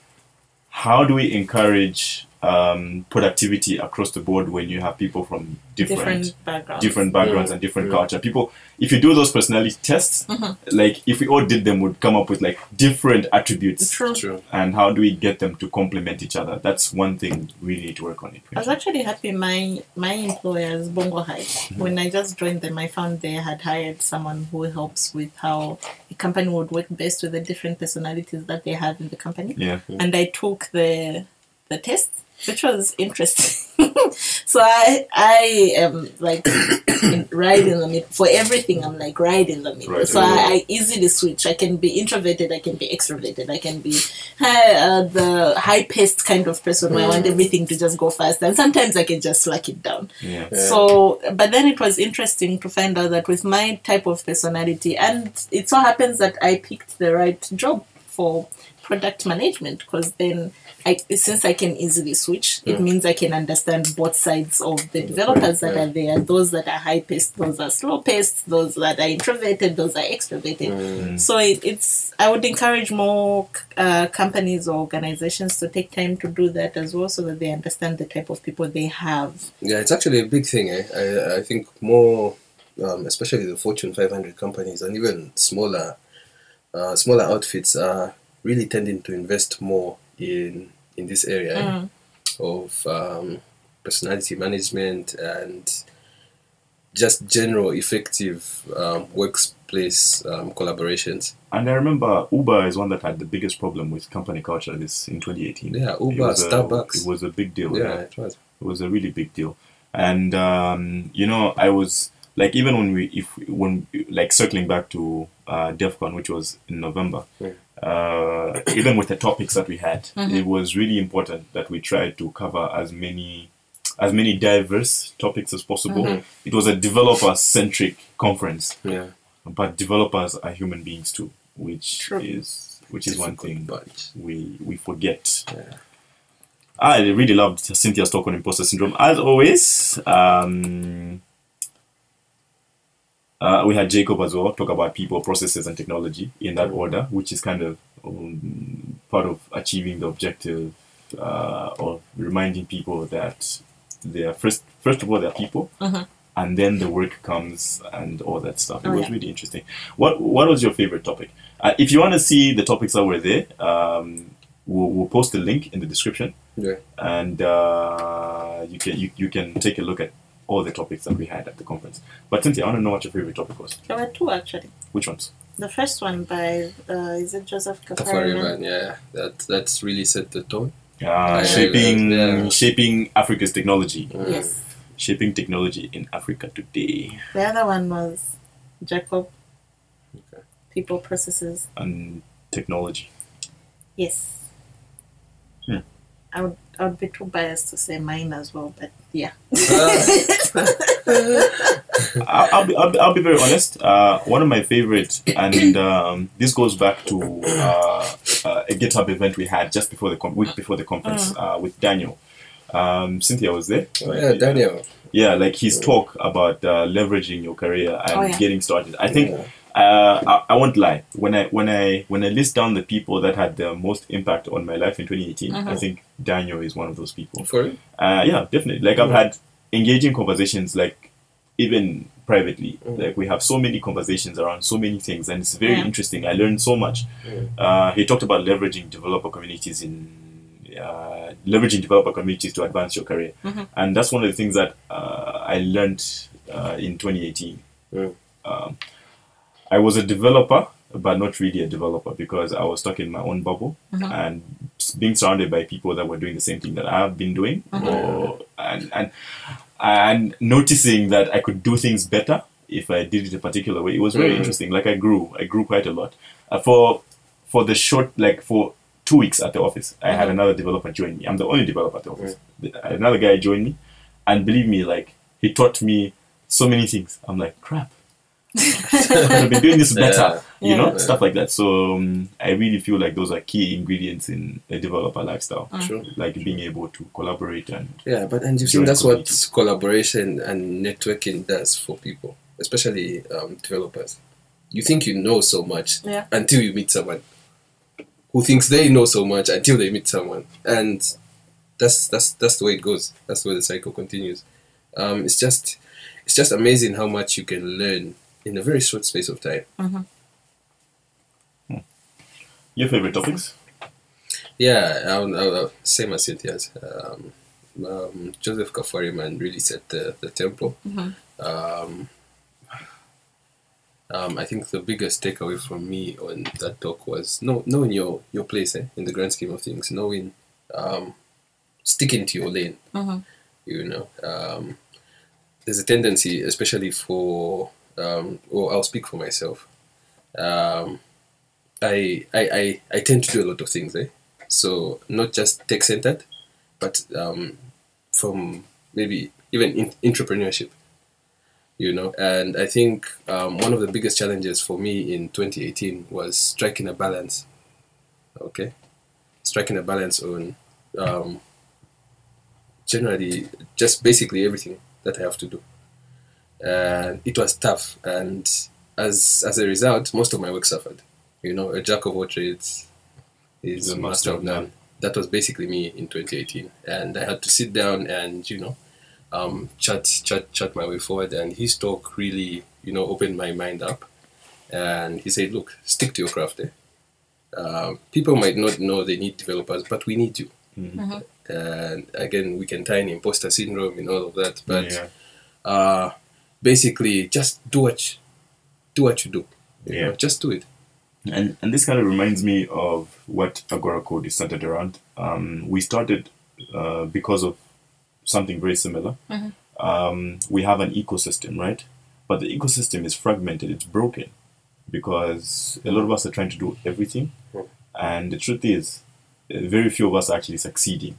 S1: how do we encourage um, productivity across the board when you have people from different
S3: Different backgrounds.
S1: different backgrounds
S2: Yeah.
S1: and different
S2: Yeah.
S1: culture people if you do those personality tests
S3: Uh-huh.
S1: like if we all did them would come up with like different attributes
S3: True.
S2: True.
S1: and how do we get them to complement each other that's one thing we need to work on it
S3: I was actually happy my my employers BongoHive when I just joined them I found they had hired someone who helps with how a company would work best with the different personalities that they have in the company
S1: yeah
S3: and I took the the test which was interesting. [LAUGHS] So I I am like [COUGHS] right in the middle for everything I'm like right in the middle.
S1: Right
S3: so I, I easily switch. I can be introverted I can be extroverted I can be hi- uh, the high paced kind of person where I want everything to just go fast. And sometimes I can just slack it down.
S1: Yeah.
S3: So, but then it was interesting to find out that with my type of personality, and it so happens that I picked the right job for product management because then I, since I can easily switch, it means I can understand both sides of the developers that
S2: yeah.
S3: are there. Those that are high paced, those are slow paced, those that are introverted, those are extroverted. So it, it's I would encourage more uh, companies or organizations to take time to do that as well, so that they understand the type of people they have.
S2: Yeah, it's actually a big thing. Eh? I, I think more, um, especially the Fortune 500 companies and even smaller, uh, smaller outfits are really tending to invest more in in this area eh, of um, personality management and just general effective um, workplace um, collaborations.
S1: And I remember Uber is one that had the biggest problem with company culture this in 2018.
S2: Yeah,
S1: It
S2: Uber,
S1: was a-
S2: Starbucks.
S1: It was a big deal.
S2: yeah,
S1: yeah.
S2: it was.
S1: it was a really big deal and um, you know i was like even when we if when like circling back to uh, defcon which was in november
S2: Yeah.
S1: uh, even with the topics that we had it was really important that we tried to cover as many as many diverse topics as possible it was a developer centric conference
S2: Yeah.
S1: but developers are human beings too which
S3: True.
S1: is which is one thing
S2: bunch.
S1: we we forget
S2: Yeah.
S1: I really loved Cynthia's talk on imposter syndrome. As always, um, uh, we had Jacob as well talk about people, processes, and technology in that order, which is kind of um, part of achieving the objective uh, of reminding people that they are first. First of all, they're people, and then the work comes and all that stuff. It
S3: Oh,
S1: was
S3: yeah.
S1: really interesting. What What was your favorite topic? Uh, if you want to see the topics that were there, um, we'll, we'll post the link in the description
S2: Yeah.
S1: and uh, you can you, you can take a look at all the topics that we had at the conference. But Cynthia, I want to know what your favorite topic was.
S3: There were two actually.
S1: Which ones?
S3: The first one by uh, is it Joseph
S2: Kafari
S3: Kafarian?
S2: man, yeah. That that's really set the tone.
S1: Uh, shaping
S2: yeah.
S1: shaping Africa's technology.
S3: Yes.
S1: Shaping technology in Africa today
S3: The other one was Jacob.
S2: Okay.
S3: People processes.
S1: and technology.
S3: Yes. I would I would be too biased to say mine as well, but yeah. [LAUGHS]
S1: I'll, I'll, be, I'll, be, I'll be very honest. Uh, one of my favorite, and um, this goes back to uh, uh, a GitHub event we had just before the con- week before the conference uh, with Daniel. Um, Cynthia was there.
S2: Oh yeah, Daniel.
S1: Yeah, like his talk about uh, leveraging your career and
S3: Oh, yeah.
S1: getting started. I think uh, I, I won't lie. When I when I when I list down the people that had the most impact on my life in 2018, I think Daniel is one of those people.
S2: For real?
S1: Uh, yeah, definitely. Like I've had engaging conversations, like even privately. Like we have so many conversations around so many things, and it's very
S3: Yeah.
S1: interesting. I learned so much. Uh, he talked about leveraging developer communities in uh, leveraging developer communities to advance your career, and that's one of the things that uh, I learned uh, in 2018.
S2: Mm.
S1: Um, I was a developer, but not really a developer because I was stuck in my own bubble and being surrounded by people that were doing the same thing that I've been doing, or and and and noticing that I could do things better if I did it a particular way. It was very
S2: Mm.
S1: interesting. Like I grew, I grew quite a lot. Uh, for for the short, like for two weeks at the office, I had another developer join me. I'm the only developer at the office. The- Another guy joined me, and believe me, like he taught me so many things. I'm like, crap. [LAUGHS] I've been doing this better, you know,
S2: Yeah.
S1: stuff like that. So um, I really feel like those are key ingredients in a developer lifestyle,
S2: True.
S1: like being able to collaborate and
S2: Yeah, but and you see
S1: Join
S2: that's what collaboration and networking does for people, especially um, developers. You think you know so much
S3: Yeah.
S2: until you meet someone who thinks they know so much until they meet someone, and that's that's that's the way it goes. That's the way the cycle continues. Um, it's just it's just amazing how much you can learn in a very short space of time.
S1: your favorite topics.
S2: Yeah, I'll, I'll, I'll- same as Cynthia's. Um, um, Joseph Kafari man really set the, the tempo. Um, um, I think the biggest takeaway from me on that talk was know, knowing your, your place eh, in the grand scheme of things, knowing, um, sticking to your lane. You know, um, there's a tendency, especially for, um, or I'll speak for myself. Um, I, I, I, I tend to do a lot of things, eh? So not just tech centered, but um, from maybe even in, entrepreneurship. You know, and I think um, one of the biggest challenges for me in 2018 was striking a balance. Okay, striking a balance on um, generally just basically everything that I have to do, and it was tough. And as as a result, most of my work suffered. You know, a jack of all trades is a master of none. That was basically me in 2018, and I had to sit down and you know, um, chat chat chat my way forward. And his talk really you know opened my mind up, and he said, "Look, stick to your craft." Eh? Um, people might not know they need developers, but we need you. And again, we can tie in imposter syndrome and all of that, but
S1: yeah.
S2: uh, basically just do what you, do what you do You
S1: Yeah.
S2: know, just do it.
S1: And and this kind of reminds me of what Agora Code is centered around. Um, we started uh, because of something very similar. Um, we have an ecosystem, right? But the ecosystem is fragmented. It's broken because a lot of us are trying to do everything, and the truth is, very few of us are actually succeeding.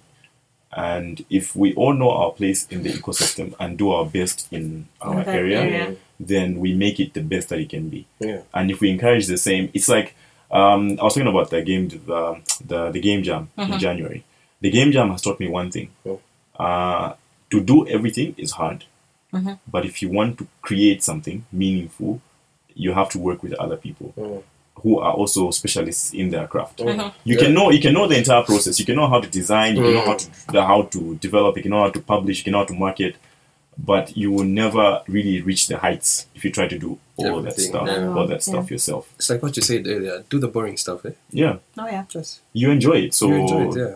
S1: And if we all know our place in the ecosystem and do our best in our
S3: that
S1: area,
S3: area.
S1: then we make it the best that it can be
S2: Yeah.
S1: and if we encourage the same, it's like um, I was talking about the game, the the, the game jam in January. The game jam has taught me one thing:
S2: Oh.
S1: uh, to do everything is hard, but if you want to create something meaningful, you have to work with other people
S2: Mm.
S1: Who are also specialists in their craft. You
S2: Yeah.
S1: can know you can know the entire process. You can know how to design. You can know how to how to develop. You can know how to publish. You can know how to market. But you will never really reach the heights if you try to do all that stuff,
S2: yeah.
S1: all that
S3: Yeah.
S1: stuff yourself.
S2: It's like what you said earlier. Do the boring stuff, eh?
S1: Yeah,
S3: Oh yeah.
S2: Just
S1: you enjoy it. So
S2: you enjoy it, yeah.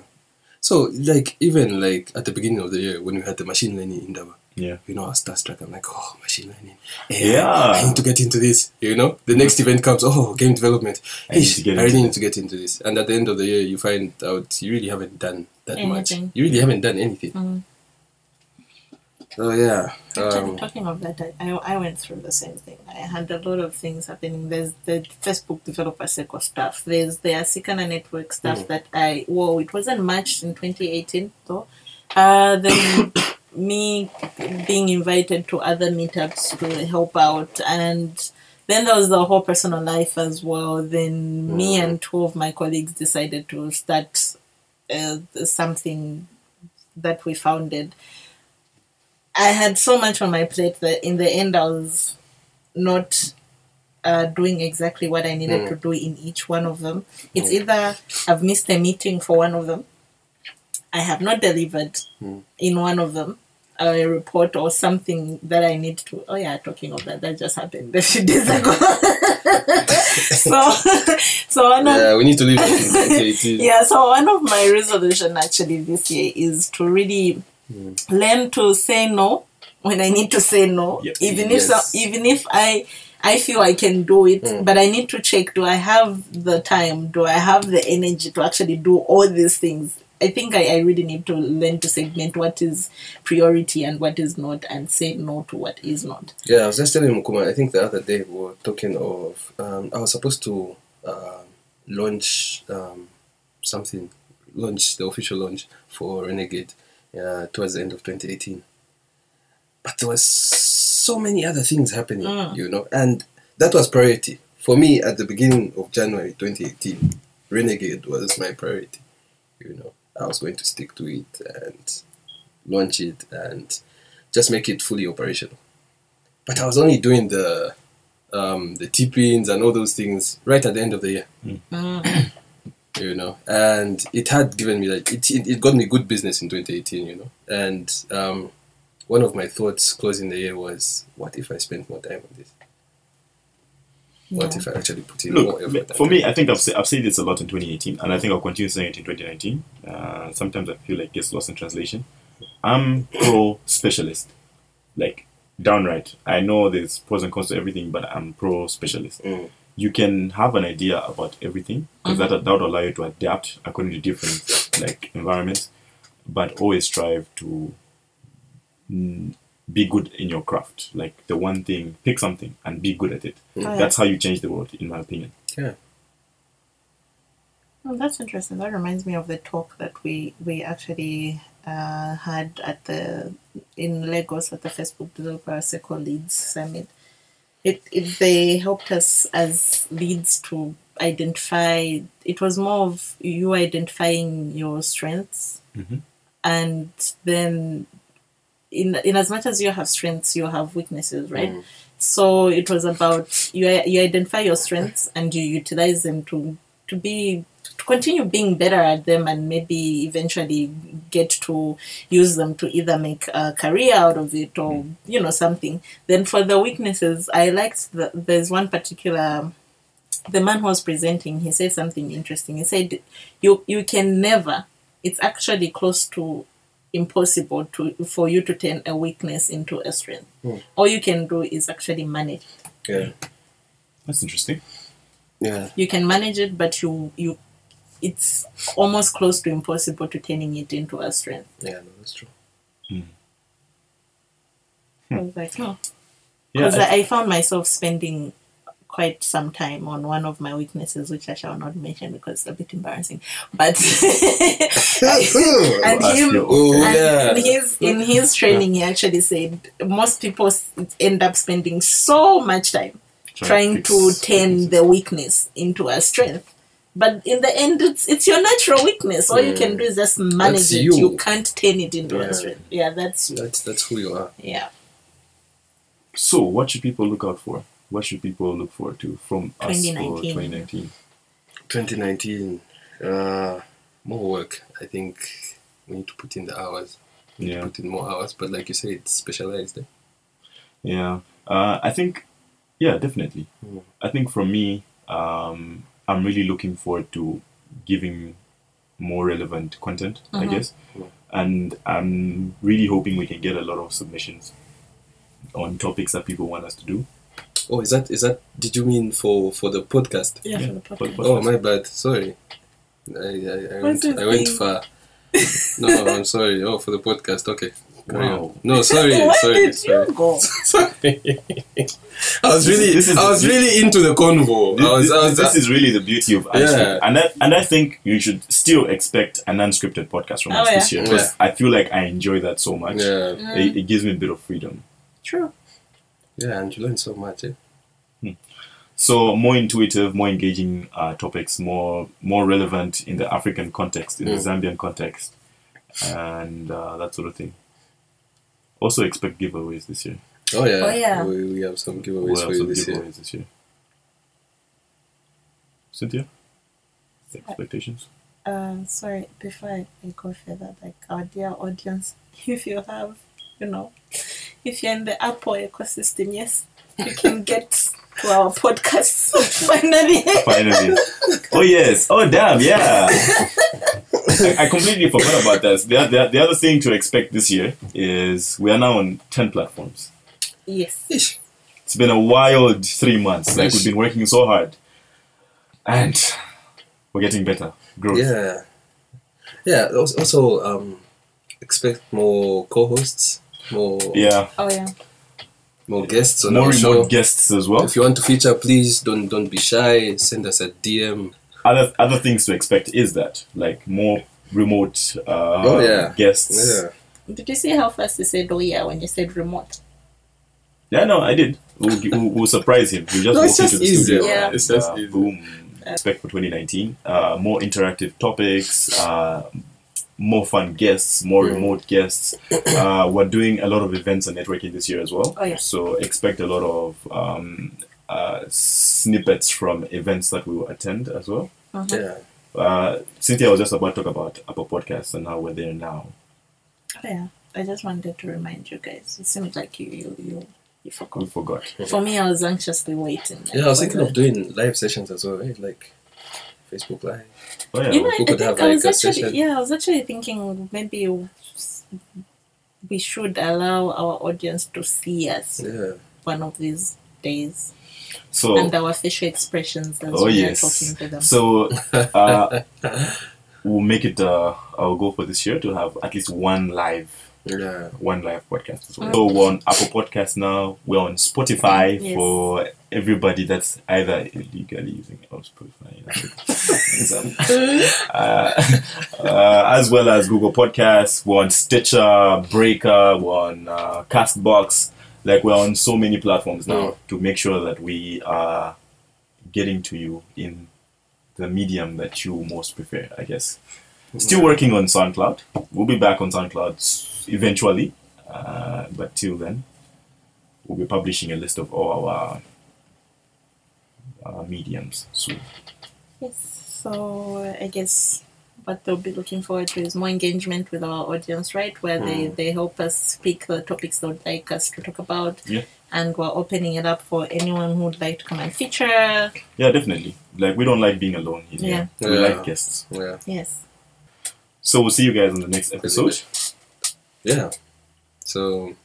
S2: So, like, even like at the beginning of the year when we had the machine learning Indaba,
S1: yeah,
S2: you know, I was starstruck. I'm like, oh, machine learning.
S1: Yeah.
S2: I need to get into this. You know, the next event comes, oh, game development.
S1: I need to get
S2: I
S1: into
S2: really need to get into this. And at the end of the year, you find out you really haven't done that much. You really haven't done anything.
S3: Mm.
S2: So, yeah.
S3: Actually,
S2: Um,
S3: talking of that, I, I I went through the same thing. I had a lot of things happening. There's the Facebook developer circle stuff. There's the Asikana network stuff that I whoa, it wasn't much in 2018 though. Uh, then [COUGHS] [COUGHS] me being invited to other meetups to help out, and then there was the whole personal life as well. Then me and two of my colleagues decided to start uh, something that we founded. I had so much on my plate that in the end I was not uh, doing exactly what I needed to do in each one of them. It's either I've missed a meeting for one of them, I have not delivered in one of them a report or something that I need to. Oh yeah, talking of that, that just happened a few days ago. [LAUGHS] so, [LAUGHS] so one of
S2: yeah, we need to leave it in 2018. [LAUGHS]
S3: yeah so one of my resolution actually this year is to really hmm. learn to say no when i need to say no
S1: Yep.
S3: even if so, even if i i feel i can do it hmm. but i need to check do i have the time do i have the energy to actually do all these things i think i, I really need to learn to segment what is priority and what is not and say no to what is not
S2: Yeah, I was just telling Mukuma, I think the other day we were talking of, um, I was supposed to uh, launch um, something, launch the official launch for Renegade uh, towards the end of 2018. But there was so many other things happening, you know, and that was priority. For me, at the beginning of January 2018, Renegade was my priority, you know. I was going to stick to it and launch it and just make it fully operational but I was only doing the um, the T-pins and all those things right at the end of the year. [COUGHS] you know, and it had given me like it, it, it got me good business in 2018. You know, and um, one of my thoughts closing the year was, what if I spent more time on this? What
S3: Yeah.
S2: if I actually put in
S1: look
S2: effort?
S1: for me, I think I've said, I've said this a lot in 2018, and I think I'll continue saying it in 2019. Uh, sometimes I feel like it gets lost in translation. I'm pro specialist, like downright. I know there's pros and cons to everything, but I'm pro specialist.
S2: Mm.
S1: You can have an idea about everything because that that will allow you to adapt according to different like environments, but always strive to mm, be good in your craft. Like the one thing, pick something and be good at it.
S3: yeah.
S1: That's how you change the world, in my opinion.
S2: yeah.
S3: Oh, that's interesting. That reminds me of the talk that we we actually uh, had at the in Lagos at the Facebook Developer Circle Leads Summit. It, it they helped us as leads to identify. It was more of you identifying your strengths, and then in in as much as you have strengths, you have weaknesses, right? Mm. So it was about you you identify your strengths and you utilize them to to be to continue being better at them and maybe eventually get to use them to either make a career out of it or mm. you know something. Then for the weaknesses, I liked that there's one particular the man who was presenting he said something interesting he said you you can never it's actually close to impossible to for you to turn a weakness into a strength hmm. all you can do is actually manage it
S2: Yeah.
S1: That's interesting.
S2: Yeah.
S3: You can manage it, but you you it's almost close to impossible to turning it into a strength.
S2: Yeah, no, that's true. Hmm.
S3: I was like, no.
S1: Yeah,
S3: Because
S1: I-
S3: I, I found myself spending quite some time on one of my weaknesses, which I shall not mention because it's a bit embarrassing. But [LAUGHS] and
S1: Ask
S3: him,
S2: Oh,
S3: and
S2: yeah.
S3: in his in his training, he actually said most people end up spending so much time trying to
S1: fix-
S3: turn the weakness into a strength. But in the end, it's it's your natural weakness. All you can do is just manage
S2: That's
S3: it.
S2: you.
S3: You. can't turn it into
S2: Yeah.
S3: a strength. Yeah, that's
S2: That's that's who you are.
S3: yeah.
S1: So, what should people look out for? What should people look forward to from us for
S3: 2019.
S1: 2019?
S2: 2019. Uh, more work. I think we need to put in the hours. We need to
S1: Yeah,
S2: Put in more hours. But like you say, it's specialized. Eh?
S1: yeah. Uh, I think, yeah, definitely.
S2: Mm.
S1: I think for me, um, I'm really looking forward to giving more relevant content. I
S3: Mhm.
S1: guess,
S2: Mm.
S1: and I'm really hoping we can get a lot of submissions on topics that people want us to do.
S2: Oh, is that is that? Did you mean for for the podcast?
S3: Yeah,
S1: Yeah,
S3: for the podcast.
S2: Oh, my bad. Sorry. I I, I went I went far. no, [LAUGHS] I'm sorry. Oh, for the podcast. Okay. Carry
S1: Wow.
S2: on. No, sorry, [LAUGHS]
S3: Where
S2: sorry,
S3: did
S2: sorry.
S3: you go? [LAUGHS]
S2: sorry. I was really,
S1: This is-
S2: I was really into the convo.
S1: This,
S2: I was, I was,
S1: this is really the beauty of unscripted,
S2: Yeah.
S1: and I, and I think you should still expect an unscripted podcast from
S3: Oh,
S1: us this year because I feel like I enjoy that so much.
S2: yeah, mm-hmm.
S1: It, it gives me a bit of freedom.
S3: True.
S2: Yeah, and you learn so much. Eh?
S1: So more intuitive, more engaging uh, topics, more more relevant in the African context, in the
S2: Mm.
S1: Zambian context, and uh, that sort of thing. Also expect giveaways this year.
S2: Oh yeah,
S3: Oh, yeah.
S2: We, we have some giveaways
S1: We'll
S2: for
S1: have
S2: you
S1: some
S2: this year.
S1: giveaways this year. Cynthia, expectations.
S3: Uh, sorry, before I, I go further, like our dear audience, [LAUGHS] if you have, you know, if you're in the Apple ecosystem, yes, you can get to our podcast [LAUGHS] finally.
S1: Finally. oh yes. Oh damn. Yeah. I, I completely forgot about that. The, the, the other thing to expect this year is we are now on ten platforms.
S3: yes.
S2: Ish.
S1: It's been a wild three months. Like
S2: Yes.
S1: we've been working so hard, and we're getting better. Growth.
S2: Yeah, yeah. Also, also um, expect more co-hosts, more
S1: Yeah.
S3: Oh yeah.
S2: more guests on
S1: More
S2: our
S1: remote
S2: show.
S1: guests as well.
S2: If you want to feature, please don't don't be shy. Send us a DM.
S1: Other other things to expect is that like more remote uh,
S2: Oh, yeah.
S1: guests.
S2: Yeah,
S3: Did you see how fast you said oh yeah when you said remote?
S1: Yeah, no, I did. We'll, we'll, we'll surprise him. We'll just
S2: No,
S1: walk into the
S2: easier.
S1: studio.
S3: Yeah.
S1: and,
S2: It's just
S1: uh,
S2: easier.
S1: boom. Expect for 2019. Uh, more interactive topics, uh, more fun guests, more
S2: Mm.
S1: remote guests. [COUGHS] Uh, we're doing a lot of events and networking this year as well.
S3: Oh, yeah.
S1: So expect a lot of um, uh, snippets from events that we will attend as well.
S3: Uh-huh.
S2: yeah.
S1: Uh, Cynthia was just about to talk about Apple Podcasts and how we're there now.
S3: Oh, yeah. I just wanted to remind you guys. It seemed like you you you, you
S1: We
S3: forgot.
S1: forgot.
S3: For me, I was anxiously waiting. like,
S2: Yeah, I was thinking of doing live sessions as well, right? Like Facebook Live.
S1: Oh yeah.
S3: You know,
S2: we
S3: I think
S2: have,
S3: I was
S2: a
S3: actually
S2: session.
S3: yeah, I was actually thinking maybe we should allow our audience to see us
S2: Yeah.
S3: one of these days
S1: so
S3: and our facial expressions as
S1: Oh
S3: we
S1: yes.
S3: are talking to them.
S1: So [LAUGHS] uh, we'll make it uh, our goal for this year to have at least one live,
S2: Yeah.
S1: one live podcast as well. So we're on Apple Podcast now. We're on Spotify
S3: Yes.
S1: for everybody that's either illegally using oh, Spotify, that's it. [LAUGHS] [LAUGHS] uh, uh, as well as Google Podcasts. We're on Stitcher, Breaker. We're on uh, Castbox. Like we're on so many platforms now
S2: Mm.
S1: to make sure that we are getting to you in the medium that you most prefer, I guess. Still working on SoundCloud. We'll be back on SoundCloud eventually, uh, but till then, we'll be publishing a list of all our uh, mediums soon.
S3: yes. So I guess what they'll be looking forward to is more engagement with our audience, right? Where they, they help us pick the topics they would like us to talk about.
S1: Yeah.
S3: And we're opening it up for anyone who would like to come and feature.
S1: Yeah, definitely. Like we don't like being alone here.
S2: Yeah.
S1: We like guests.
S2: Yeah.
S3: Yes.
S1: So we'll see you guys on the next episode.
S2: Yeah. So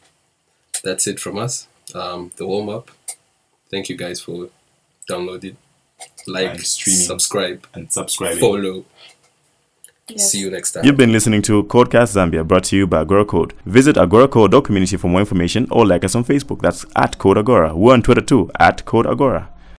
S2: that's it from us. Um, the warm up. Thank you guys for download it, like,
S1: And streaming.
S2: subscribe,
S1: And subscribe,
S2: follow.
S3: Yes.
S2: See you next time.
S1: You've been listening to Codecast Zambia, brought to you by Agora Code. Visit agoracode.community for more information or like us on Facebook. That's at Code Agora. We're on Twitter too, at Code Agora.